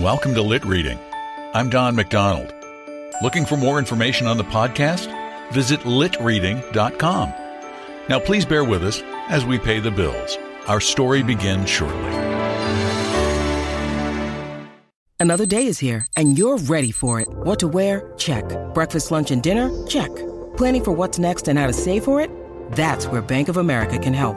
Welcome to Lit Reading. I'm Don McDonald. Looking for more information on the podcast? Visit litreading.com. Now, please bear with us as we pay the bills. Our story begins shortly. Another day is here, and you're ready for it. What to wear? Check. Breakfast, lunch, and dinner? Check. Planning for what's next and how to save for it? That's where Bank of America can help.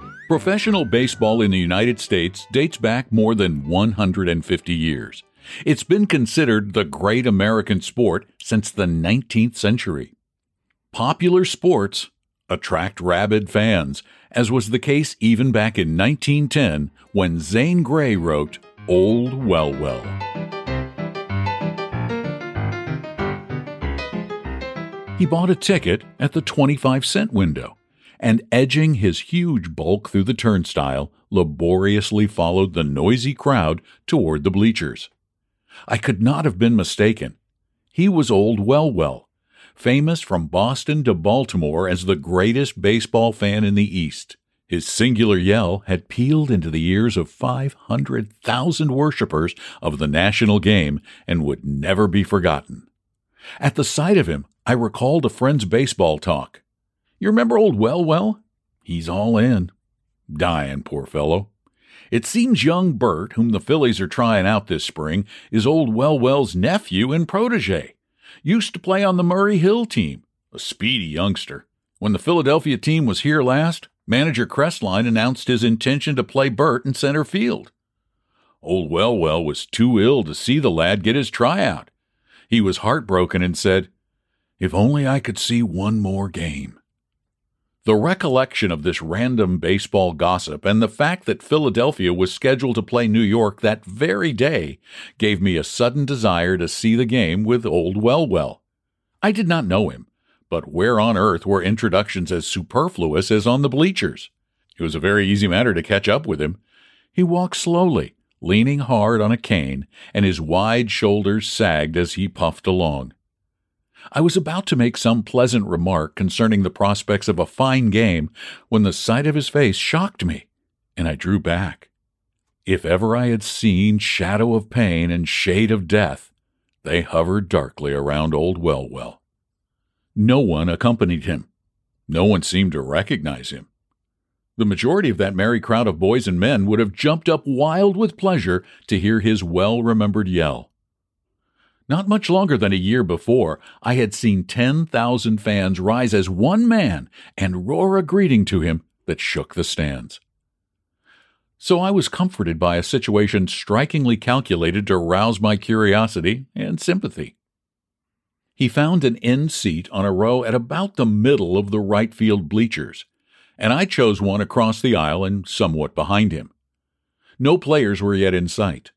Professional baseball in the United States dates back more than 150 years. It's been considered the great American sport since the 19th century. Popular sports attract rabid fans, as was the case even back in 1910 when Zane Grey wrote Old Well Well. He bought a ticket at the 25 cent window and edging his huge bulk through the turnstile, laboriously followed the noisy crowd toward the bleachers. I could not have been mistaken. He was old Wellwell, famous from Boston to Baltimore as the greatest baseball fan in the East. His singular yell had pealed into the ears of 500,000 worshippers of the national game and would never be forgotten. At the sight of him, I recalled a friend's baseball talk. You remember old Well Well? He's all in. Dying, poor fellow. It seems young Bert, whom the Phillies are trying out this spring, is old Well Well's nephew and protege. Used to play on the Murray Hill team, a speedy youngster. When the Philadelphia team was here last, manager Crestline announced his intention to play Bert in center field. Old Well Well was too ill to see the lad get his tryout. He was heartbroken and said, If only I could see one more game. The recollection of this random baseball gossip and the fact that Philadelphia was scheduled to play New York that very day gave me a sudden desire to see the game with old Well Well. I did not know him, but where on earth were introductions as superfluous as on the bleachers? It was a very easy matter to catch up with him. He walked slowly, leaning hard on a cane, and his wide shoulders sagged as he puffed along. I was about to make some pleasant remark concerning the prospects of a fine game when the sight of his face shocked me, and I drew back. If ever I had seen shadow of pain and shade of death, they hovered darkly around old Well Well. No one accompanied him. No one seemed to recognize him. The majority of that merry crowd of boys and men would have jumped up wild with pleasure to hear his well remembered yell. Not much longer than a year before, I had seen 10,000 fans rise as one man and roar a greeting to him that shook the stands. So I was comforted by a situation strikingly calculated to rouse my curiosity and sympathy. He found an end seat on a row at about the middle of the right field bleachers, and I chose one across the aisle and somewhat behind him. No players were yet in sight.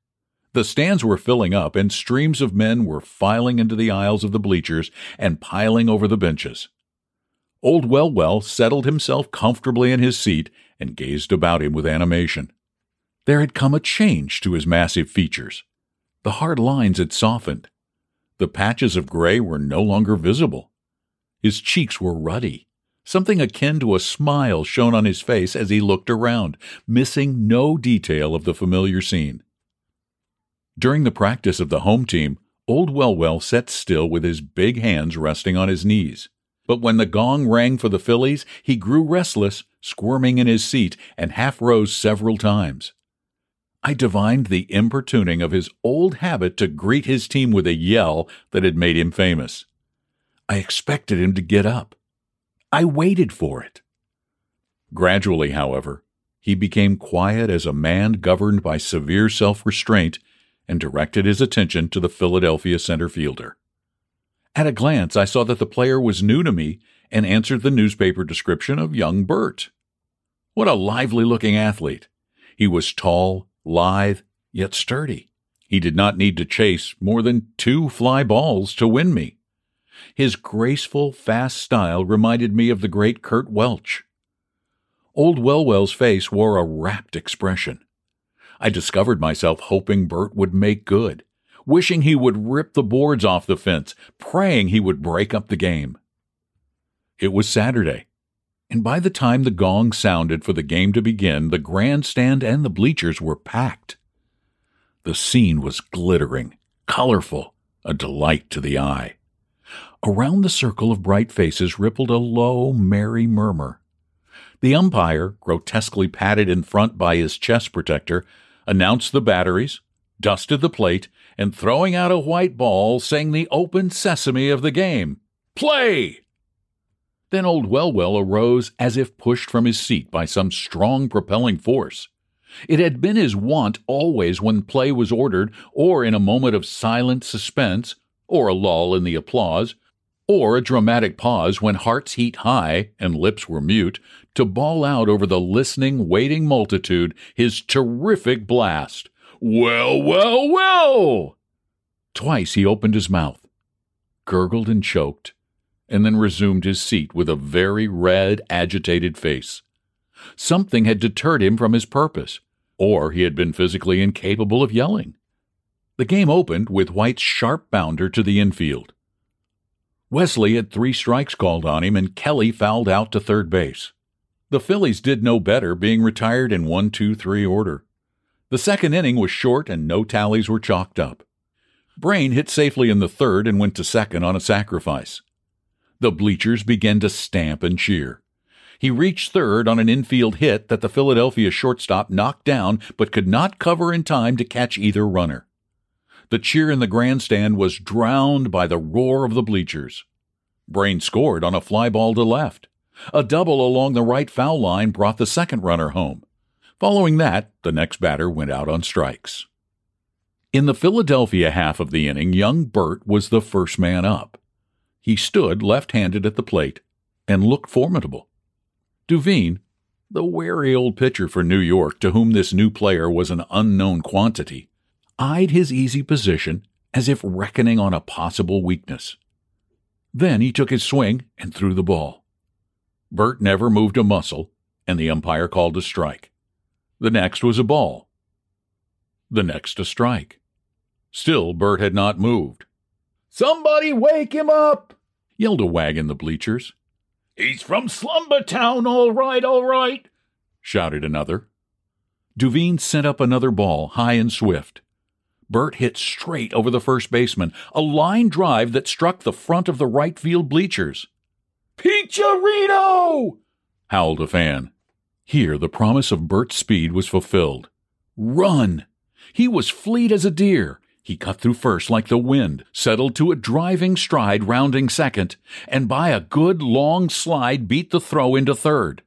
The stands were filling up, and streams of men were filing into the aisles of the bleachers and piling over the benches. Old Well Well settled himself comfortably in his seat and gazed about him with animation. There had come a change to his massive features. The hard lines had softened. The patches of gray were no longer visible. His cheeks were ruddy. Something akin to a smile shone on his face as he looked around, missing no detail of the familiar scene. During the practice of the home team, Old Well Well sat still with his big hands resting on his knees. But when the gong rang for the Phillies, he grew restless, squirming in his seat, and half rose several times. I divined the importuning of his old habit to greet his team with a yell that had made him famous. I expected him to get up. I waited for it. Gradually, however, he became quiet as a man governed by severe self restraint and directed his attention to the Philadelphia center fielder. At a glance, I saw that the player was new to me and answered the newspaper description of young Bert. What a lively looking athlete! He was tall, lithe, yet sturdy. He did not need to chase more than two fly balls to win me. His graceful, fast style reminded me of the great Curt Welch. Old Wellwell's face wore a rapt expression. I discovered myself hoping Bert would make good, wishing he would rip the boards off the fence, praying he would break up the game. It was Saturday, and by the time the gong sounded for the game to begin, the grandstand and the bleachers were packed. The scene was glittering, colorful, a delight to the eye. Around the circle of bright faces rippled a low, merry murmur. The umpire, grotesquely padded in front by his chest protector, announced the batteries, dusted the plate, and throwing out a white ball, sang the open sesame of the game. Play! Then old Wellwell arose as if pushed from his seat by some strong propelling force. It had been his wont always when play was ordered, or in a moment of silent suspense, or a lull in the applause, or a dramatic pause when hearts heat high and lips were mute, to bawl out over the listening, waiting multitude his terrific blast. Well, well, well! Twice he opened his mouth, gurgled and choked, and then resumed his seat with a very red, agitated face. Something had deterred him from his purpose, or he had been physically incapable of yelling. The game opened with White's sharp bounder to the infield. Wesley had three strikes called on him, and Kelly fouled out to third base. The Phillies did no better, being retired in 1 2 3 order. The second inning was short and no tallies were chalked up. Brain hit safely in the third and went to second on a sacrifice. The bleachers began to stamp and cheer. He reached third on an infield hit that the Philadelphia shortstop knocked down but could not cover in time to catch either runner. The cheer in the grandstand was drowned by the roar of the bleachers. Brain scored on a fly ball to left. A double along the right foul line brought the second runner home. Following that, the next batter went out on strikes. In the Philadelphia half of the inning, young Bert was the first man up. He stood left handed at the plate and looked formidable. Duveen, the wary old pitcher for New York to whom this new player was an unknown quantity, eyed his easy position as if reckoning on a possible weakness. Then he took his swing and threw the ball. Bert never moved a muscle, and the umpire called a strike. The next was a ball. The next a strike. Still, Bert had not moved. Somebody wake him up! yelled a wag in the bleachers. He's from Slumber Town, all right, all right, shouted another. Duveen sent up another ball, high and swift. Bert hit straight over the first baseman, a line drive that struck the front of the right field bleachers. Peacherino! howled a fan. Here the promise of Bert's speed was fulfilled. Run! He was fleet as a deer. He cut through first like the wind, settled to a driving stride rounding second, and by a good long slide beat the throw into third.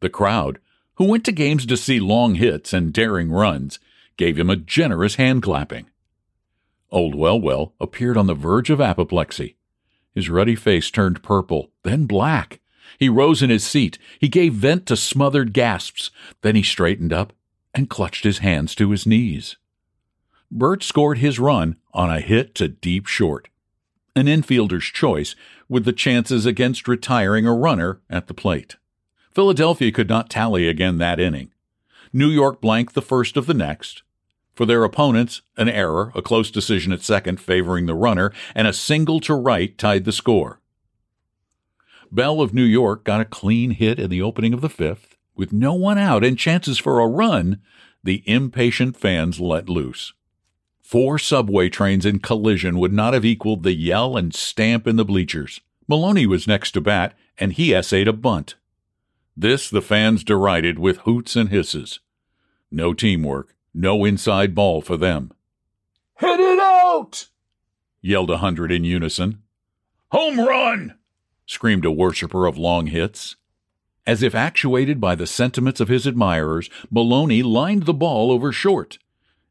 The crowd, who went to games to see long hits and daring runs, gave him a generous hand clapping. Old Wellwell appeared on the verge of apoplexy. His ruddy face turned purple, then black. He rose in his seat. He gave vent to smothered gasps. Then he straightened up and clutched his hands to his knees. Bert scored his run on a hit to deep short, an infielder's choice with the chances against retiring a runner at the plate. Philadelphia could not tally again that inning. New York blanked the first of the next. For their opponents, an error, a close decision at second favoring the runner, and a single to right tied the score. Bell of New York got a clean hit in the opening of the fifth. With no one out and chances for a run, the impatient fans let loose. Four subway trains in collision would not have equaled the yell and stamp in the bleachers. Maloney was next to bat, and he essayed a bunt. This the fans derided with hoots and hisses. No teamwork, no inside ball for them. Hit it out! yelled a hundred in unison. Home run! screamed a worshiper of long hits. As if actuated by the sentiments of his admirers, Maloney lined the ball over short.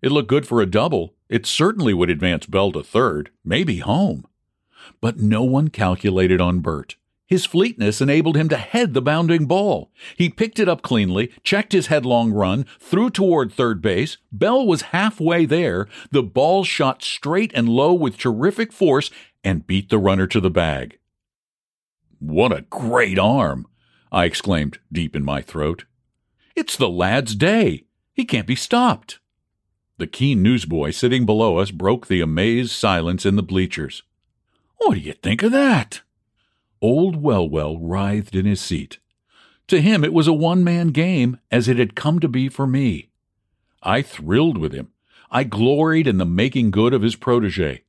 It looked good for a double, it certainly would advance Bell to third, maybe home. But no one calculated on Bert. His fleetness enabled him to head the bounding ball. He picked it up cleanly, checked his headlong run, threw toward third base. Bell was halfway there. The ball shot straight and low with terrific force and beat the runner to the bag. What a great arm! I exclaimed deep in my throat. It's the lad's day. He can't be stopped. The keen newsboy sitting below us broke the amazed silence in the bleachers. What do you think of that? Old Wellwell writhed in his seat. To him, it was a one man game, as it had come to be for me. I thrilled with him. I gloried in the making good of his protege.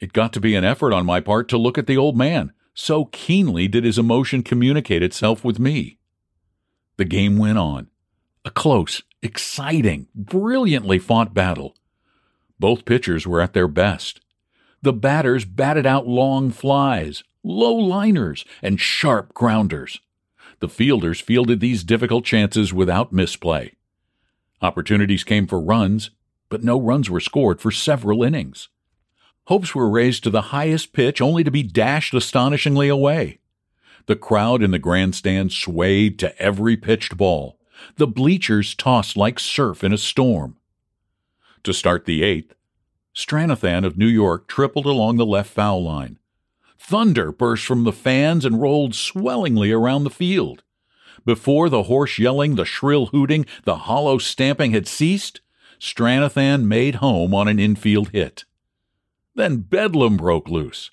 It got to be an effort on my part to look at the old man, so keenly did his emotion communicate itself with me. The game went on. A close, exciting, brilliantly fought battle. Both pitchers were at their best. The batters batted out long flies, low liners, and sharp grounders. The fielders fielded these difficult chances without misplay. Opportunities came for runs, but no runs were scored for several innings. Hopes were raised to the highest pitch only to be dashed astonishingly away. The crowd in the grandstand swayed to every pitched ball. The bleachers tossed like surf in a storm. To start the eighth, Stranathan of New York tripled along the left foul line. Thunder burst from the fans and rolled swellingly around the field. Before the hoarse yelling, the shrill hooting, the hollow stamping had ceased, Stranathan made home on an infield hit. Then bedlam broke loose.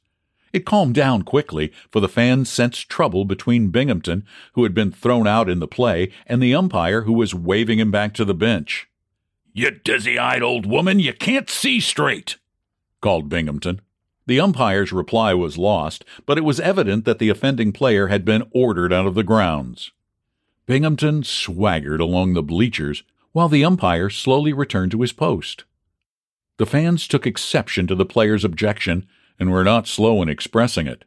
It calmed down quickly, for the fans sensed trouble between Binghamton, who had been thrown out in the play, and the umpire, who was waving him back to the bench. You dizzy eyed old woman, you can't see straight, called Binghamton. The umpire's reply was lost, but it was evident that the offending player had been ordered out of the grounds. Binghamton swaggered along the bleachers while the umpire slowly returned to his post. The fans took exception to the player's objection and were not slow in expressing it.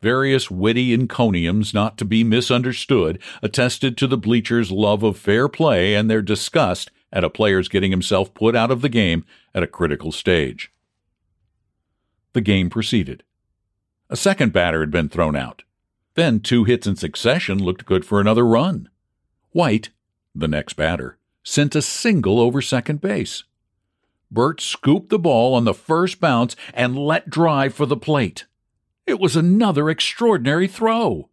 Various witty encomiums not to be misunderstood attested to the bleachers' love of fair play and their disgust at a player's getting himself put out of the game at a critical stage. The game proceeded. A second batter had been thrown out. Then two hits in succession looked good for another run. White, the next batter, sent a single over second base. Bert scooped the ball on the first bounce and let drive for the plate. It was another extraordinary throw.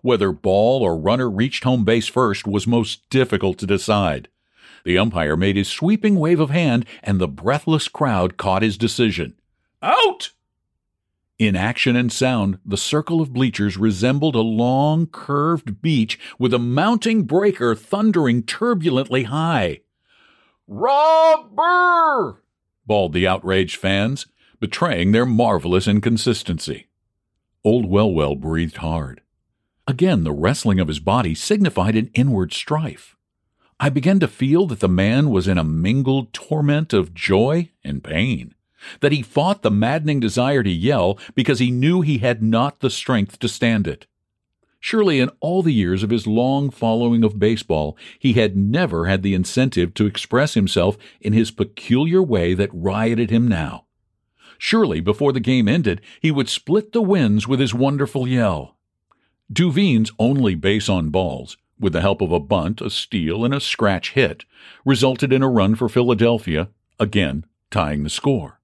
Whether ball or runner reached home base first was most difficult to decide. The umpire made his sweeping wave of hand, and the breathless crowd caught his decision. Out! In action and sound, the circle of bleachers resembled a long, curved beach with a mounting breaker thundering turbulently high. Robber! bawled the outraged fans, betraying their marvelous inconsistency. Old Wellwell breathed hard. Again, the wrestling of his body signified an inward strife. I began to feel that the man was in a mingled torment of joy and pain that he fought the maddening desire to yell because he knew he had not the strength to stand it. Surely, in all the years of his long following of baseball, he had never had the incentive to express himself in his peculiar way that rioted him now. Surely, before the game ended, he would split the winds with his wonderful yell. Duveen's only base on balls, with the help of a bunt, a steal, and a scratch hit, resulted in a run for Philadelphia, again tying the score.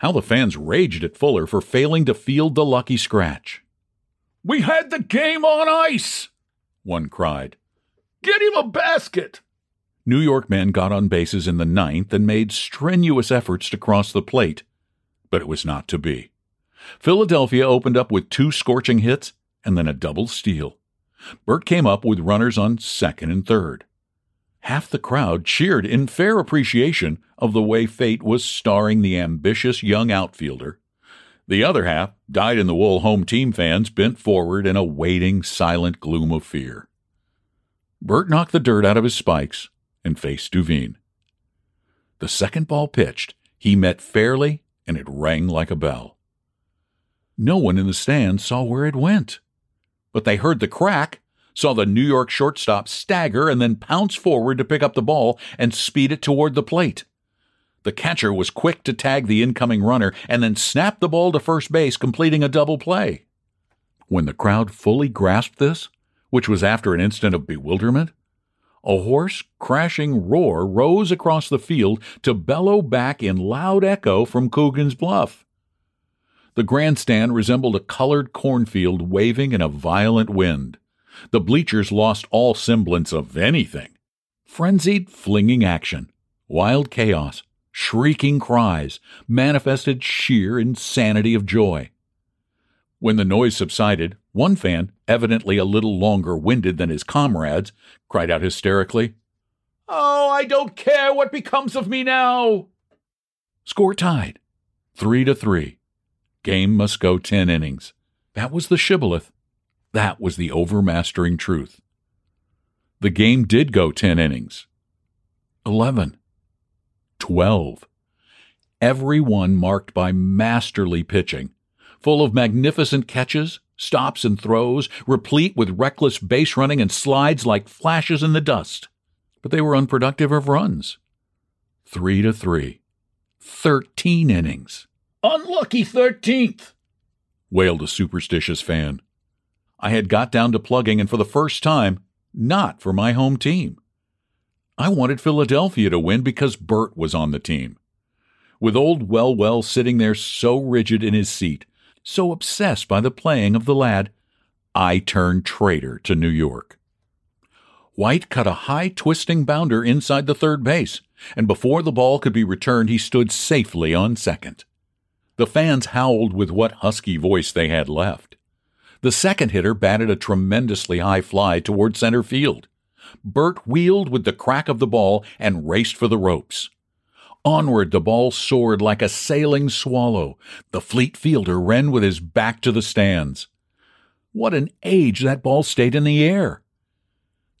How the fans raged at Fuller for failing to field the lucky scratch. We had the game on ice, one cried. Get him a basket. New York men got on bases in the ninth and made strenuous efforts to cross the plate, but it was not to be. Philadelphia opened up with two scorching hits and then a double steal. Bert came up with runners on second and third. Half the crowd cheered in fair appreciation of the way fate was starring the ambitious young outfielder. The other half, dyed in the wool home team fans, bent forward in a waiting, silent gloom of fear. Bert knocked the dirt out of his spikes and faced Duveen. The second ball pitched, he met fairly, and it rang like a bell. No one in the stands saw where it went, but they heard the crack saw the New York shortstop stagger and then pounce forward to pick up the ball and speed it toward the plate. The catcher was quick to tag the incoming runner and then snap the ball to first base, completing a double play. When the crowd fully grasped this, which was after an instant of bewilderment, a hoarse, crashing roar rose across the field to bellow back in loud echo from Coogan's Bluff. The grandstand resembled a colored cornfield waving in a violent wind. The bleachers lost all semblance of anything. Frenzied, flinging action, wild chaos, shrieking cries manifested sheer insanity of joy. When the noise subsided, one fan, evidently a little longer winded than his comrades, cried out hysterically, Oh, I don't care what becomes of me now! Score tied. Three to three. Game must go ten innings. That was the shibboleth. That was the overmastering truth. The game did go ten innings. Eleven. Twelve. Every one marked by masterly pitching full of magnificent catches, stops and throws, replete with reckless base running and slides like flashes in the dust. But they were unproductive of runs. Three to three. Thirteen innings. Unlucky thirteenth, wailed a superstitious fan. I had got down to plugging, and for the first time, not for my home team. I wanted Philadelphia to win because Bert was on the team. With old Wellwell sitting there so rigid in his seat, so obsessed by the playing of the lad, I turned traitor to New York. White cut a high twisting bounder inside the third base, and before the ball could be returned, he stood safely on second. The fans howled with what husky voice they had left. The second hitter batted a tremendously high fly toward center field. Bert wheeled with the crack of the ball and raced for the ropes. Onward the ball soared like a sailing swallow. The fleet fielder ran with his back to the stands. What an age that ball stayed in the air!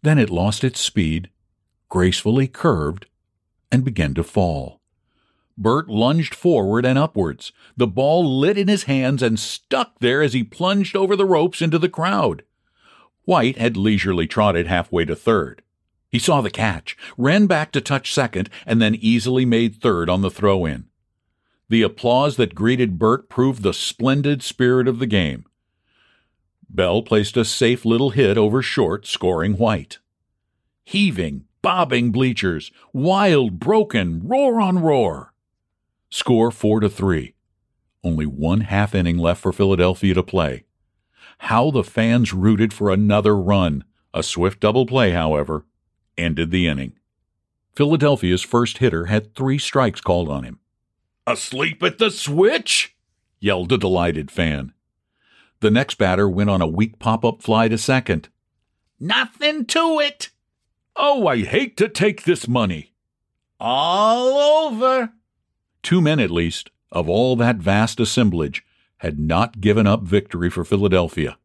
Then it lost its speed, gracefully curved, and began to fall. Bert lunged forward and upwards. The ball lit in his hands and stuck there as he plunged over the ropes into the crowd. White had leisurely trotted halfway to third. He saw the catch, ran back to touch second, and then easily made third on the throw in. The applause that greeted Bert proved the splendid spirit of the game. Bell placed a safe little hit over short, scoring White. Heaving, bobbing bleachers, wild, broken, roar on roar. Score four to three. Only one half inning left for Philadelphia to play. How the fans rooted for another run. A swift double play, however, ended the inning. Philadelphia's first hitter had three strikes called on him. Asleep at the switch? yelled a delighted fan. The next batter went on a weak pop up fly to second. Nothing to it. Oh, I hate to take this money. All over. Two men, at least, of all that vast assemblage, had not given up victory for Philadelphia.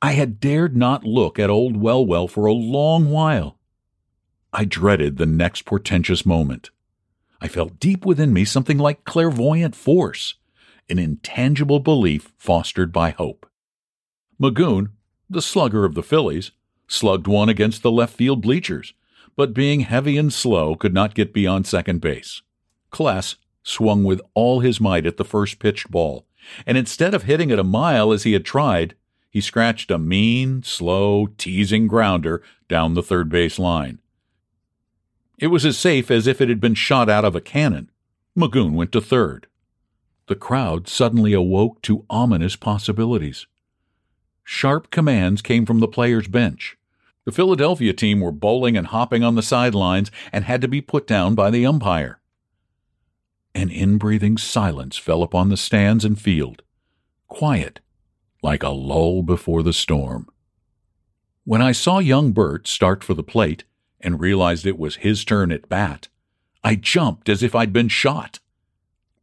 I had dared not look at old Wellwell for a long while. I dreaded the next portentous moment. I felt deep within me something like clairvoyant force, an intangible belief fostered by hope. Magoon, the slugger of the Phillies, slugged one against the left field bleachers, but being heavy and slow could not get beyond second base. Kless swung with all his might at the first pitched ball, and instead of hitting it a mile as he had tried, he scratched a mean, slow, teasing grounder down the third base line. It was as safe as if it had been shot out of a cannon. Magoon went to third. The crowd suddenly awoke to ominous possibilities. Sharp commands came from the players' bench. The Philadelphia team were bowling and hopping on the sidelines and had to be put down by the umpire. An inbreathing silence fell upon the stands and field, quiet, like a lull before the storm. When I saw young Bert start for the plate, and realized it was his turn at bat, I jumped as if I'd been shot.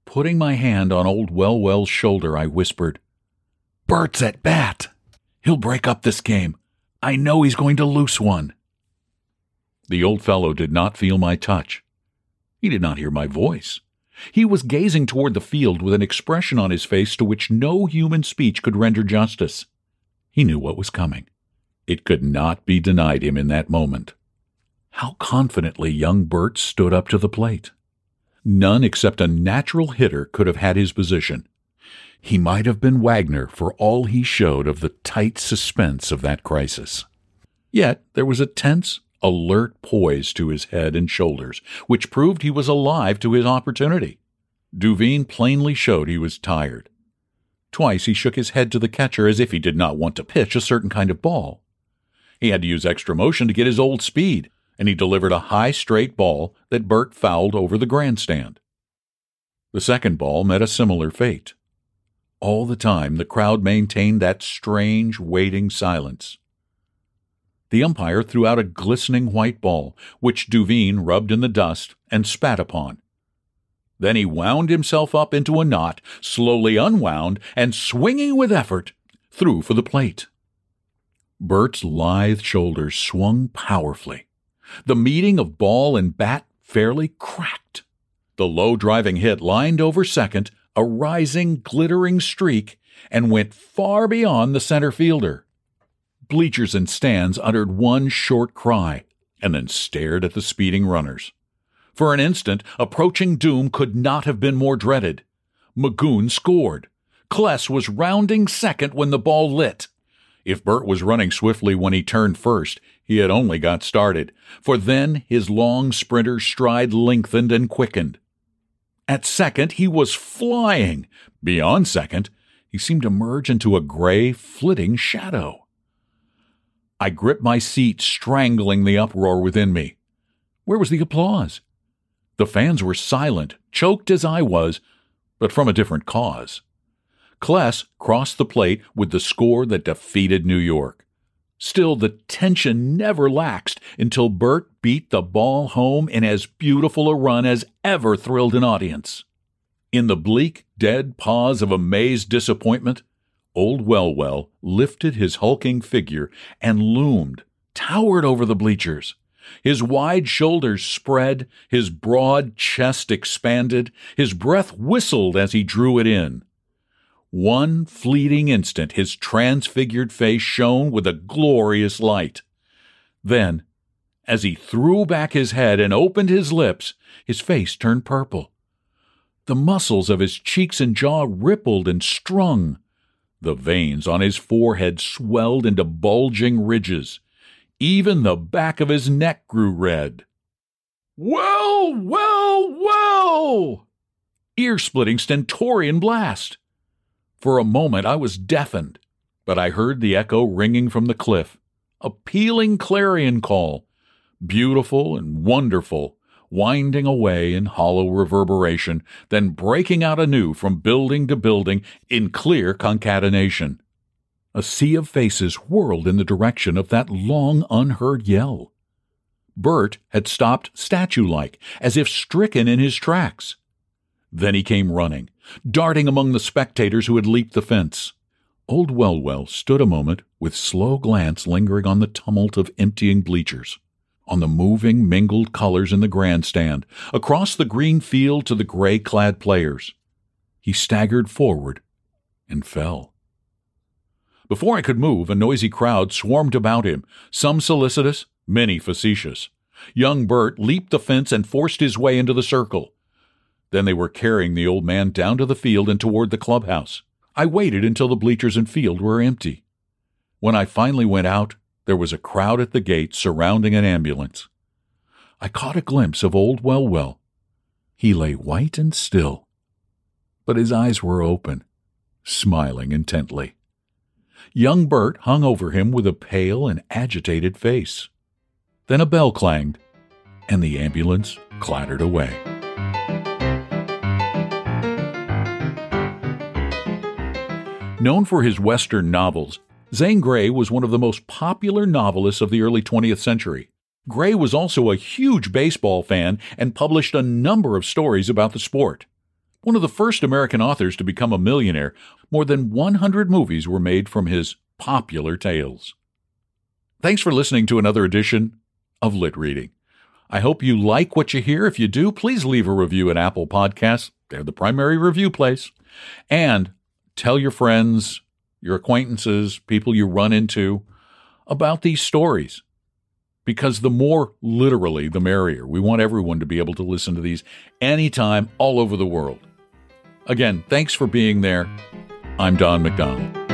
Putting my hand on old Wellwell's shoulder, I whispered, Bert's at bat. He'll break up this game. I know he's going to loose one. The old fellow did not feel my touch. He did not hear my voice. He was gazing toward the field with an expression on his face to which no human speech could render justice. He knew what was coming. It could not be denied him in that moment. How confidently young Bert stood up to the plate. None except a natural hitter could have had his position. He might have been Wagner for all he showed of the tight suspense of that crisis. Yet there was a tense, alert poise to his head and shoulders, which proved he was alive to his opportunity. Duveen plainly showed he was tired. Twice he shook his head to the catcher as if he did not want to pitch a certain kind of ball. He had to use extra motion to get his old speed, and he delivered a high straight ball that Bert fouled over the grandstand. The second ball met a similar fate. All the time the crowd maintained that strange, waiting silence. The umpire threw out a glistening white ball, which Duveen rubbed in the dust and spat upon. Then he wound himself up into a knot, slowly unwound, and swinging with effort, threw for the plate. Bert's lithe shoulders swung powerfully. The meeting of ball and bat fairly cracked. The low driving hit lined over second, a rising, glittering streak, and went far beyond the center fielder. Bleachers and stands uttered one short cry and then stared at the speeding runners. For an instant, approaching doom could not have been more dreaded. Magoon scored. Kless was rounding second when the ball lit. If Bert was running swiftly when he turned first, he had only got started, for then his long sprinter's stride lengthened and quickened. At second, he was flying. Beyond second, he seemed to merge into a gray, flitting shadow. I gripped my seat, strangling the uproar within me. Where was the applause? The fans were silent, choked as I was, but from a different cause. Kless crossed the plate with the score that defeated New York. Still, the tension never laxed until Bert beat the ball home in as beautiful a run as ever thrilled an audience. In the bleak, dead pause of amazed disappointment, old Wellwell lifted his hulking figure and loomed, towered over the bleachers. His wide shoulders spread, his broad chest expanded, his breath whistled as he drew it in. One fleeting instant his transfigured face shone with a glorious light. Then, as he threw back his head and opened his lips, his face turned purple. The muscles of his cheeks and jaw rippled and strung. The veins on his forehead swelled into bulging ridges. Even the back of his neck grew red. Well, well, well! Ear splitting stentorian blast. For a moment I was deafened, but I heard the echo ringing from the cliff, a pealing clarion call, beautiful and wonderful, winding away in hollow reverberation, then breaking out anew from building to building in clear concatenation. A sea of faces whirled in the direction of that long unheard yell. Bert had stopped statue like, as if stricken in his tracks. Then he came running, darting among the spectators who had leaped the fence. Old Wellwell stood a moment with slow glance lingering on the tumult of emptying bleachers, on the moving mingled colors in the grandstand, across the green field to the gray clad players. He staggered forward and fell. Before I could move, a noisy crowd swarmed about him, some solicitous, many facetious. Young Bert leaped the fence and forced his way into the circle. Then they were carrying the old man down to the field and toward the clubhouse. I waited until the bleachers and field were empty. When I finally went out, there was a crowd at the gate surrounding an ambulance. I caught a glimpse of old Wellwell. He lay white and still, but his eyes were open, smiling intently. Young Bert hung over him with a pale and agitated face. Then a bell clanged, and the ambulance clattered away. Known for his Western novels, Zane Grey was one of the most popular novelists of the early 20th century. Grey was also a huge baseball fan and published a number of stories about the sport. One of the first American authors to become a millionaire, more than 100 movies were made from his popular tales. Thanks for listening to another edition of Lit Reading. I hope you like what you hear. If you do, please leave a review at Apple Podcasts. They're the primary review place. And tell your friends, your acquaintances, people you run into about these stories. Because the more literally, the merrier. We want everyone to be able to listen to these anytime, all over the world. Again, thanks for being there. I'm Don McDonald.